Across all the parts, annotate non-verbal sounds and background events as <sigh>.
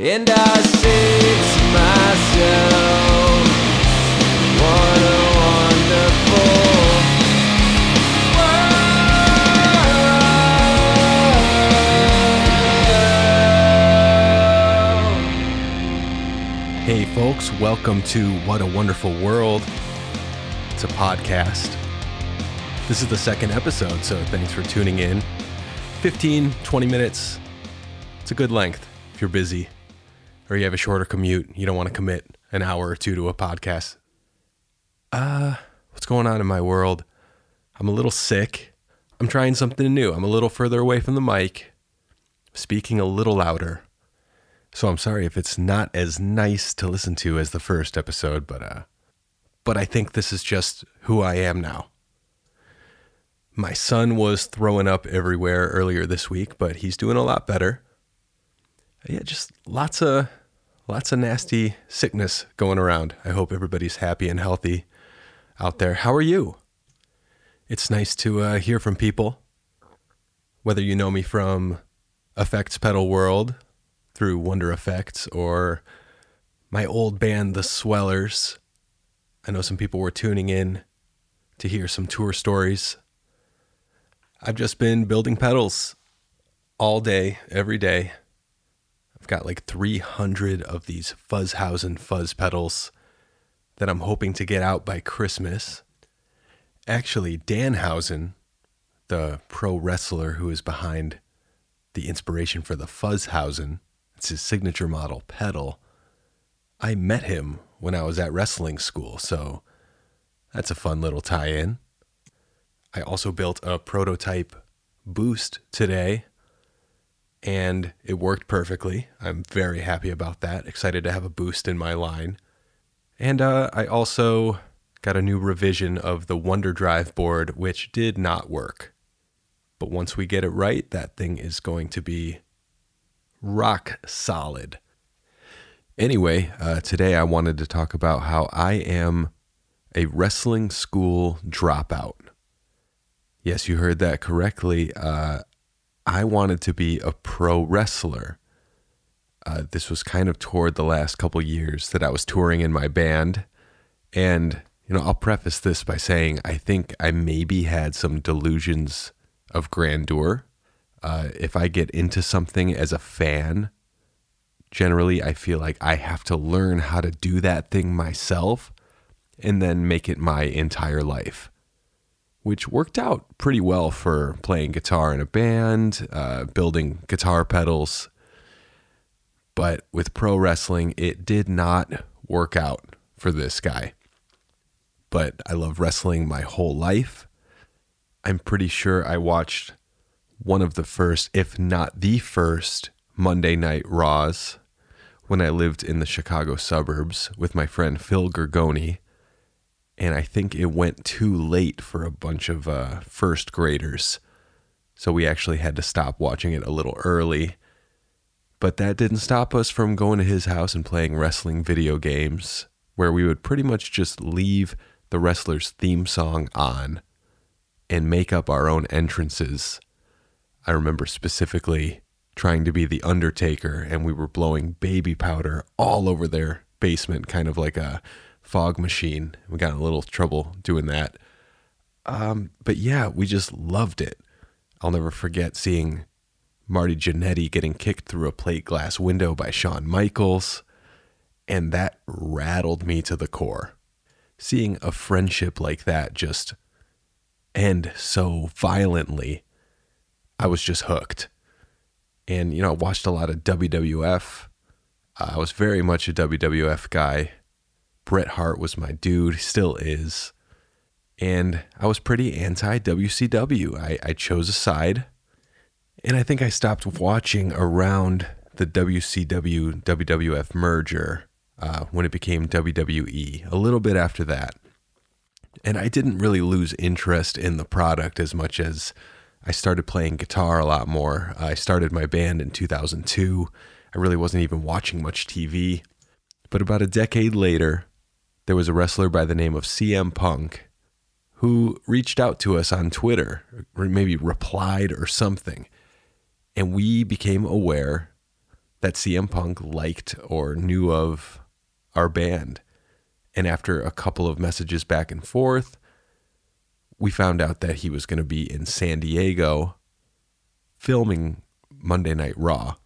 And I say to myself, what a wonderful world. Hey, folks, welcome to What a Wonderful World. It's a podcast. This is the second episode, so thanks for tuning in. 15, 20 minutes. It's a good length if you're busy or you have a shorter commute. You don't want to commit an hour or two to a podcast. Uh, what's going on in my world? I'm a little sick. I'm trying something new. I'm a little further away from the mic, speaking a little louder. So I'm sorry if it's not as nice to listen to as the first episode, but uh but I think this is just who I am now. My son was throwing up everywhere earlier this week, but he's doing a lot better. Yeah, just lots of lots of nasty sickness going around. I hope everybody's happy and healthy out there. How are you? It's nice to uh, hear from people, whether you know me from Effects Pedal World through Wonder Effects or my old band, The Swellers. I know some people were tuning in to hear some tour stories. I've just been building pedals all day, every day. Got like 300 of these Fuzzhausen fuzz pedals that I'm hoping to get out by Christmas. Actually, Danhausen, the pro wrestler who is behind the inspiration for the Fuzzhausen, it's his signature model pedal. I met him when I was at wrestling school, so that's a fun little tie in. I also built a prototype boost today, and it worked perfectly. I'm very happy about that. Excited to have a boost in my line. And uh, I also got a new revision of the Wonder Drive board, which did not work. But once we get it right, that thing is going to be rock solid. Anyway, uh, today I wanted to talk about how I am a wrestling school dropout. Yes, you heard that correctly. Uh, I wanted to be a pro wrestler. Uh, this was kind of toward the last couple years that I was touring in my band. And, you know, I'll preface this by saying I think I maybe had some delusions of grandeur. Uh, if I get into something as a fan, generally I feel like I have to learn how to do that thing myself and then make it my entire life, which worked out pretty well for playing guitar in a band, uh, building guitar pedals. But with pro wrestling, it did not work out for this guy. But I love wrestling my whole life. I'm pretty sure I watched one of the first, if not the first, Monday Night Raws when I lived in the Chicago suburbs with my friend Phil Gergoni. And I think it went too late for a bunch of uh, first graders. So we actually had to stop watching it a little early. But that didn't stop us from going to his house and playing wrestling video games, where we would pretty much just leave the wrestler's theme song on and make up our own entrances. I remember specifically trying to be the Undertaker, and we were blowing baby powder all over their basement, kind of like a fog machine. We got a little trouble doing that. Um, but yeah, we just loved it. I'll never forget seeing Marty Jannetty getting kicked through a plate glass window by Shawn Michaels, and that rattled me to the core. Seeing a friendship like that just end so violently, I was just hooked. And, you know, I watched a lot of WWF. Uh, I was very much a WWF guy. Bret Hart was my dude, still is. And I was pretty anti WCW. I, I chose a side. And I think I stopped watching around the WCW WWF merger uh, when it became WWE, a little bit after that. And I didn't really lose interest in the product as much as I started playing guitar a lot more. I started my band in 2002. I really wasn't even watching much TV. But about a decade later, there was a wrestler by the name of CM Punk who reached out to us on Twitter, or maybe replied or something. And we became aware that CM Punk liked or knew of our band. And after a couple of messages back and forth, we found out that he was going to be in San Diego filming Monday Night Raw.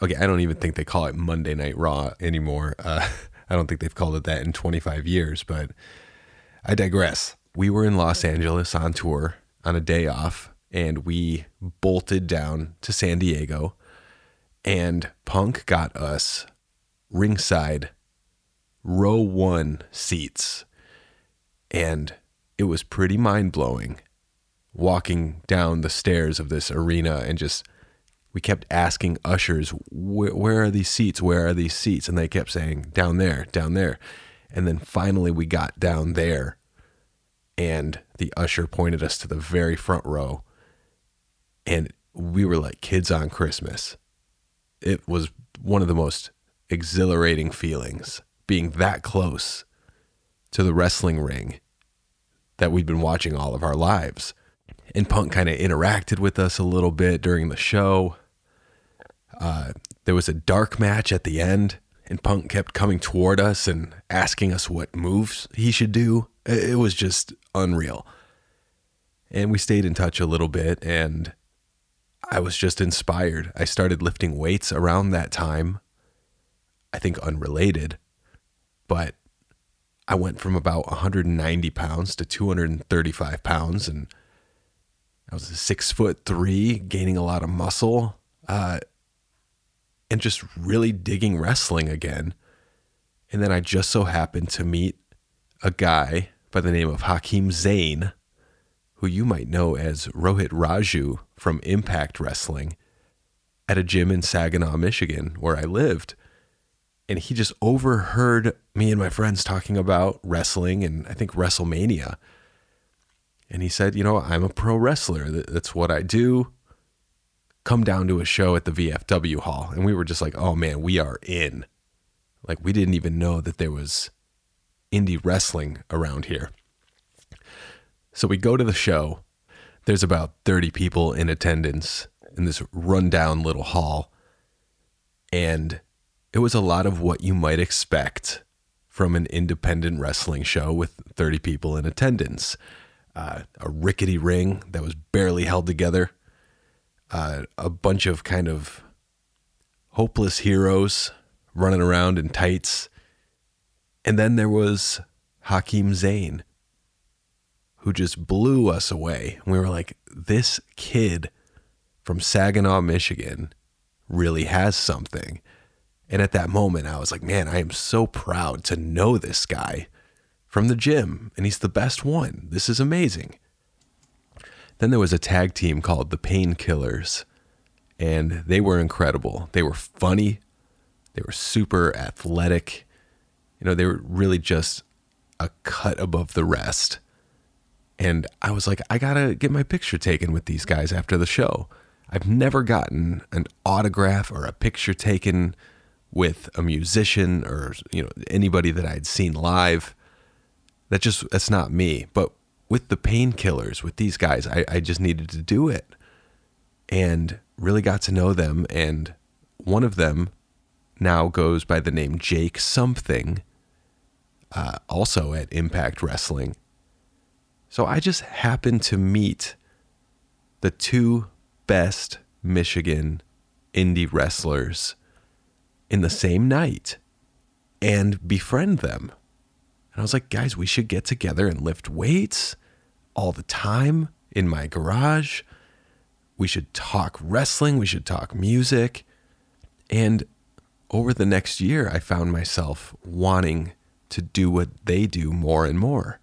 Okay, I don't even think they call it Monday Night Raw anymore. Uh, <laughs> I don't think they've called it that in 25 years, but I digress. We were in Los Angeles on tour on a day off, and we bolted down to San Diego, and Punk got us ringside row one seats. And it was pretty mind blowing walking down the stairs of this arena and just we kept asking ushers where, where, are these seats? Where are these seats? And they kept saying down there down there. And then finally we got down there and the usher pointed us to the very front row. And we were like kids on christmas. It was one of the most exhilarating feelings being that close to the wrestling ring that we'd been watching all of our lives. And Punk kind of interacted with us a little bit during the show. Uh, there was a dark match at the end, and Punk kept coming toward us and asking us what moves he should do. It was just unreal. And we stayed in touch a little bit, and I was just inspired. I started lifting weights around that time. I think unrelated, but I went from about 190 pounds to 235 pounds and I was six foot three, gaining a lot of muscle, uh, and just really digging wrestling again. And then I just so happened to meet a guy by the name of Hakeem Zayn, who you might know as Rohit Raju from Impact Wrestling, at a gym in Saginaw, Michigan, where I lived. And he just overheard me and my friends talking about wrestling and I think WrestleMania and he said, You know, I'm a pro wrestler. That's what I do. Come down to a show at the VFW hall. And we were just like, Oh man, we are in. Like, we didn't even know that there was indie wrestling around here. So we go to the show. There's about 30 people in attendance in this rundown little hall. And it was a lot of what you might expect from an independent wrestling show with 30 people in attendance uh, a rickety ring that was barely held together, uh, a bunch of kind of hopeless heroes running around in tights. And then there was Hakeem Zayn, who just blew us away. We were like, this kid from Saginaw, Michigan really has something. And at that moment, I was like, man, I am so proud to know this guy from the gym, and he's the best one. This is amazing. Then there was a tag team called the Painkillers, and they were incredible. They were funny, they were super athletic. You know, they were really just a cut above the rest. And I was like, I gotta get my picture taken with these guys after the show. I've never gotten an autograph or a picture taken with a musician or you know anybody that I'd seen live that just that's not me. But with the painkillers, with these guys, I, I just needed to do it. And really got to know them. And one of them now goes by the name Jake something, uh, also at Impact Wrestling. So I just happened to meet the two best Michigan indie wrestlers in the same night and befriend them. And I was like, guys, we should get together and lift weights all the time in my garage. We should talk wrestling. We should talk music. And over the next year, I found myself wanting to do what they do more and more.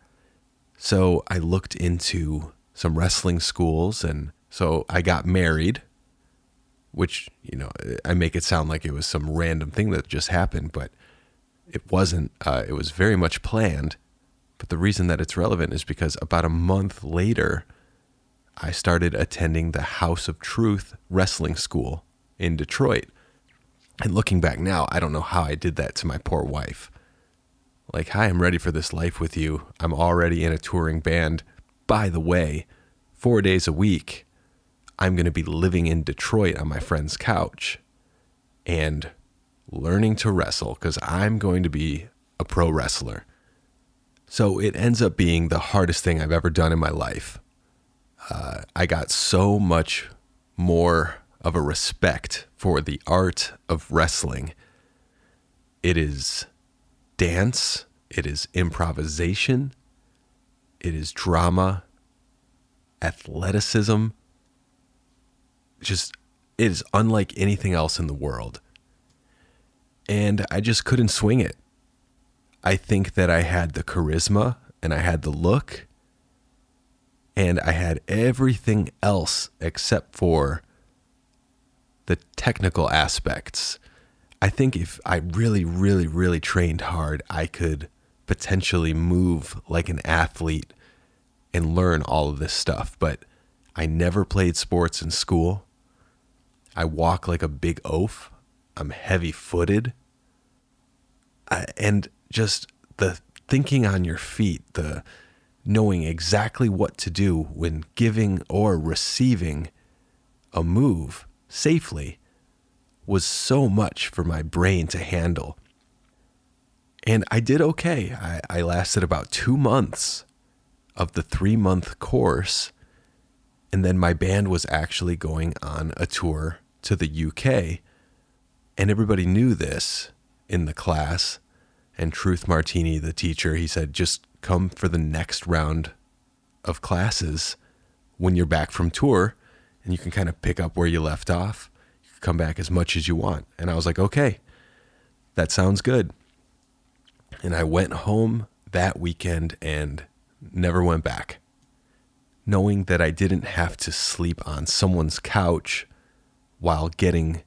So I looked into some wrestling schools. And so I got married, which, you know, I make it sound like it was some random thing that just happened. But it wasn't. Uh, it was very much planned. But the reason that it's relevant is because about a month later, I started attending the House of Truth Wrestling School in Detroit. And looking back now, I don't know how I did that to my poor wife. Like, hi, I'm ready for this life with you. I'm already in a touring band. By the way, four days a week, I'm going to be living in Detroit on my friend's couch. and learning to wrestle because I'm going to be a pro wrestler. So it ends up being the hardest thing I've ever done in my life. Uh, I got so much more of a respect for the art of wrestling. It is dance, it is improvisation, it is drama, athleticism. Just, it is unlike anything else in the world. And I just couldn't swing it. I think that I had the charisma and I had the look and I had everything else except for the technical aspects. I think if I really, really, really trained hard, I could potentially move like an athlete and learn all of this stuff. But I never played sports in school. I walk like a big oaf. I'm heavy footed. And just the thinking on your feet, the knowing exactly what to do when giving or receiving a move safely was so much for my brain to handle. And I did okay. I, I lasted about two months of the three month course. And then my band was actually going on a tour to the UK. And everybody knew this in the class. And Truth Martini, the teacher, he said, just come for the next round of classes when you're back from tour and you can kind of pick up where you left off. You can come back as much as you want. And I was like, okay, that sounds good. And I went home that weekend and never went back. Knowing that I didn't have to sleep on someone's couch while getting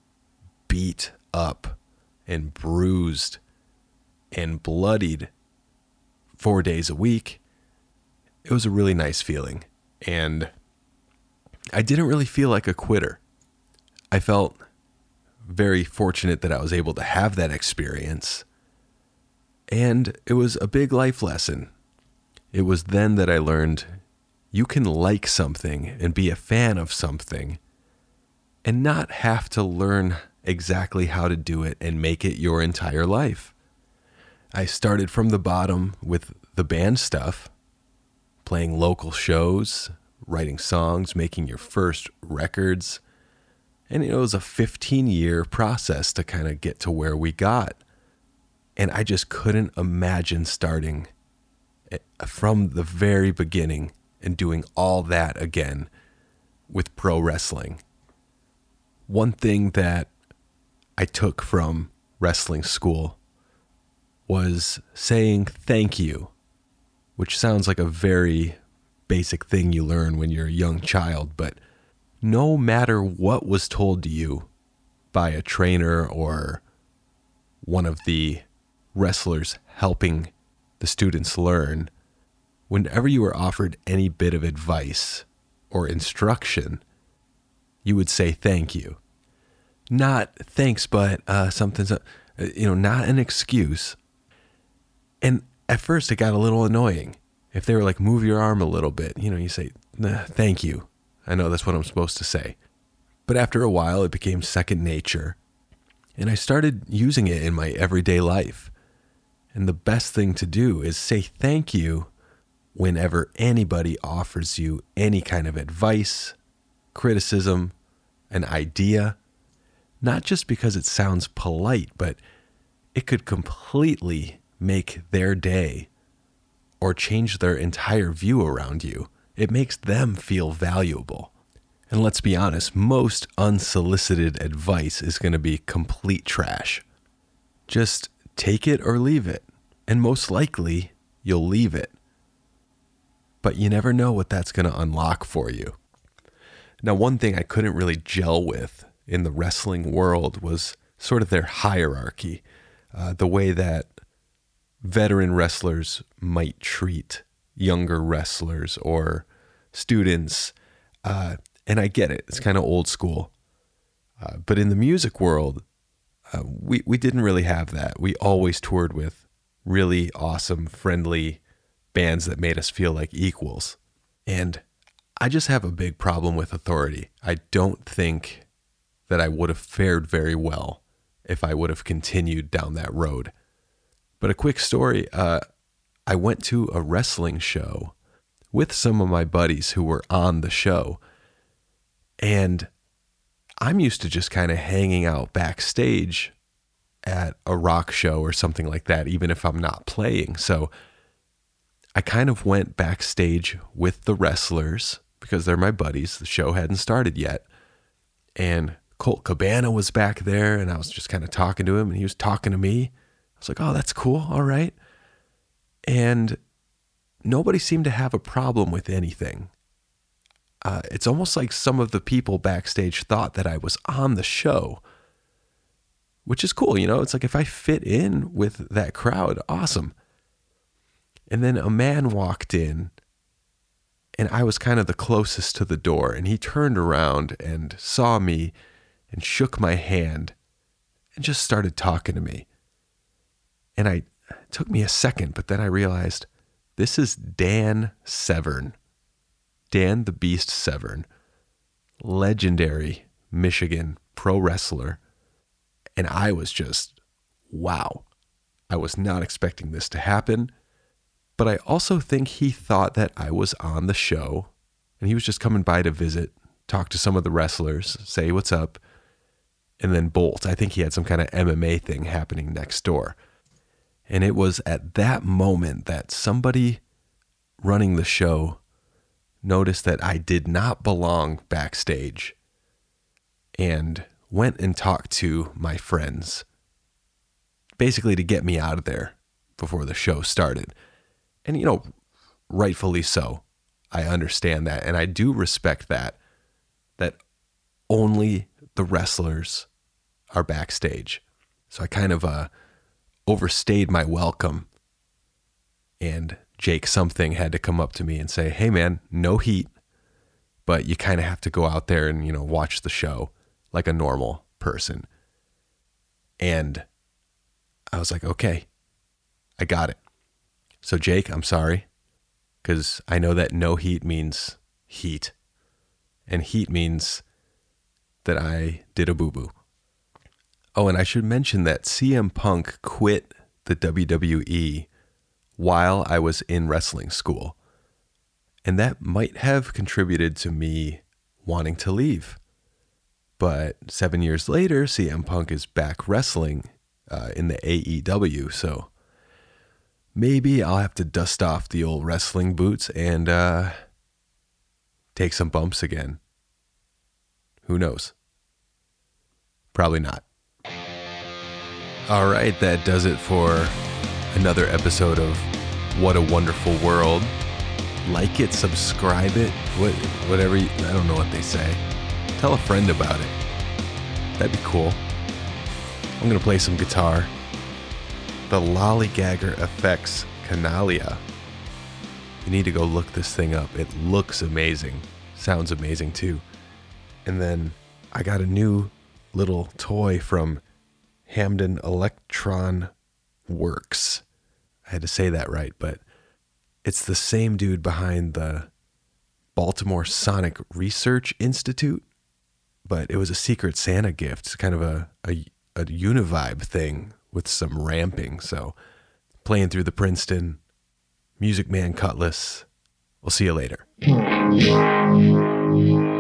beat up and bruised and bloodied four days a week, it was a really nice feeling. And I didn't really feel like a quitter. I felt very fortunate that I was able to have that experience. And it was a big life lesson. It was then that I learned you can like something and be a fan of something and not have to learn exactly how to do it and make it your entire life. I started from the bottom with the band stuff, playing local shows, writing songs, making your first records. And it was a 15 year process to kind of get to where we got. And I just couldn't imagine starting eh, from the very beginning and doing all that again with pro wrestling. One thing that I took from wrestling school was saying thank you, which sounds like a very basic thing you learn when you're a young child, but no matter what was told to you by a trainer or one of the wrestlers helping the students learn, whenever you were offered any bit of advice or instruction, you would say thank you. Not thanks, but uh, something's, uh, you know, not an excuse, and at first, it got a little annoying. If they were like, move your arm a little bit, you know, you say, nah, thank you. I know that's what I'm supposed to say. But after a while, it became second nature. And I started using it in my everyday life. And the best thing to do is say thank you whenever anybody offers you any kind of advice, criticism, an idea. Not just because it sounds polite, but it could completely make their day or change their entire view around you. It makes them feel valuable. And let's be honest, most unsolicited advice is going to be complete trash. Just take it or leave it. And most likely, you'll leave it. But you never know what that's going to unlock for you. Now, one thing I couldn't really gel with in the wrestling world was sort of their hierarchy, uh, the way that veteran wrestlers might treat younger wrestlers or students. Uh, and I get it, it's kind of old school. Uh, but in the music world, uh, we, we didn't really have that. We always toured with really awesome, friendly bands that made us feel like equals. And I just have a big problem with authority. I don't think that I would have fared very well if I would have continued down that road. But a quick story uh, I went to a wrestling show with some of my buddies who were on the show. And I'm used to just kind of hanging out backstage at a rock show or something like that, even if I'm not playing. So I kind of went backstage with the wrestlers because they're my buddies. The show hadn't started yet. And Colt Cabana was back there, and I was just kind of talking to him, and he was talking to me. Was like, oh, that's cool. All right. And nobody seemed to have a problem with anything. Uh, it's almost like some of the people backstage thought that I was on the show, which is cool. You know, it's like if I fit in with that crowd, awesome. And then a man walked in, and I was kind of the closest to the door, and he turned around and saw me and shook my hand and just started talking to me. And I took me a second, but then I realized this is Dan Severn. Dan the Beast Severn, legendary Michigan pro wrestler. And I was just, wow. I was not expecting this to happen. But I also think he thought that I was on the show and he was just coming by to visit, talk to some of the wrestlers, say what's up, and then bolt. I think he had some kind of MMA thing happening next door. And it was at that moment that somebody running the show noticed that I did not belong backstage and went and talked to my friends, basically to get me out of there before the show started. And, you know, rightfully so. I understand that. And I do respect that, that only the wrestlers are backstage. So I kind of uh, overstayed my welcome. And Jake something had to come up to me and say, "Hey man, no heat, but you kind of have to go out there and, you know, watch the show like a normal person." And I was like, "Okay. I got it." So Jake, I'm sorry cuz I know that no heat means heat. And heat means that I did a boo-boo. Oh, and I should mention that CM Punk quit the WWE while I was in wrestling school. And that might have contributed to me wanting to leave. But seven years later, CM Punk is back wrestling uh, in the AEW. So maybe I'll have to dust off the old wrestling boots and uh, take some bumps again. Who knows? Probably not. All right, that does it for another episode of What a Wonderful World. Like it, subscribe it, what, whatever. You, I don't know what they say. Tell a friend about it. That'd be cool. I'm gonna play some guitar. The Lollygagger Effects Canaglia. You need to go look this thing up. It looks amazing. Sounds amazing too. And then I got a new little toy from Hampden Electron Works. I had to say that right, but it's the same dude behind the Baltimore Sonic Research Institute, but it was a Secret Santa gift. It's kind of a, a, a univibe thing with some ramping. So, playing through the Princeton, Music Man Cutlass. We'll see you later. <laughs>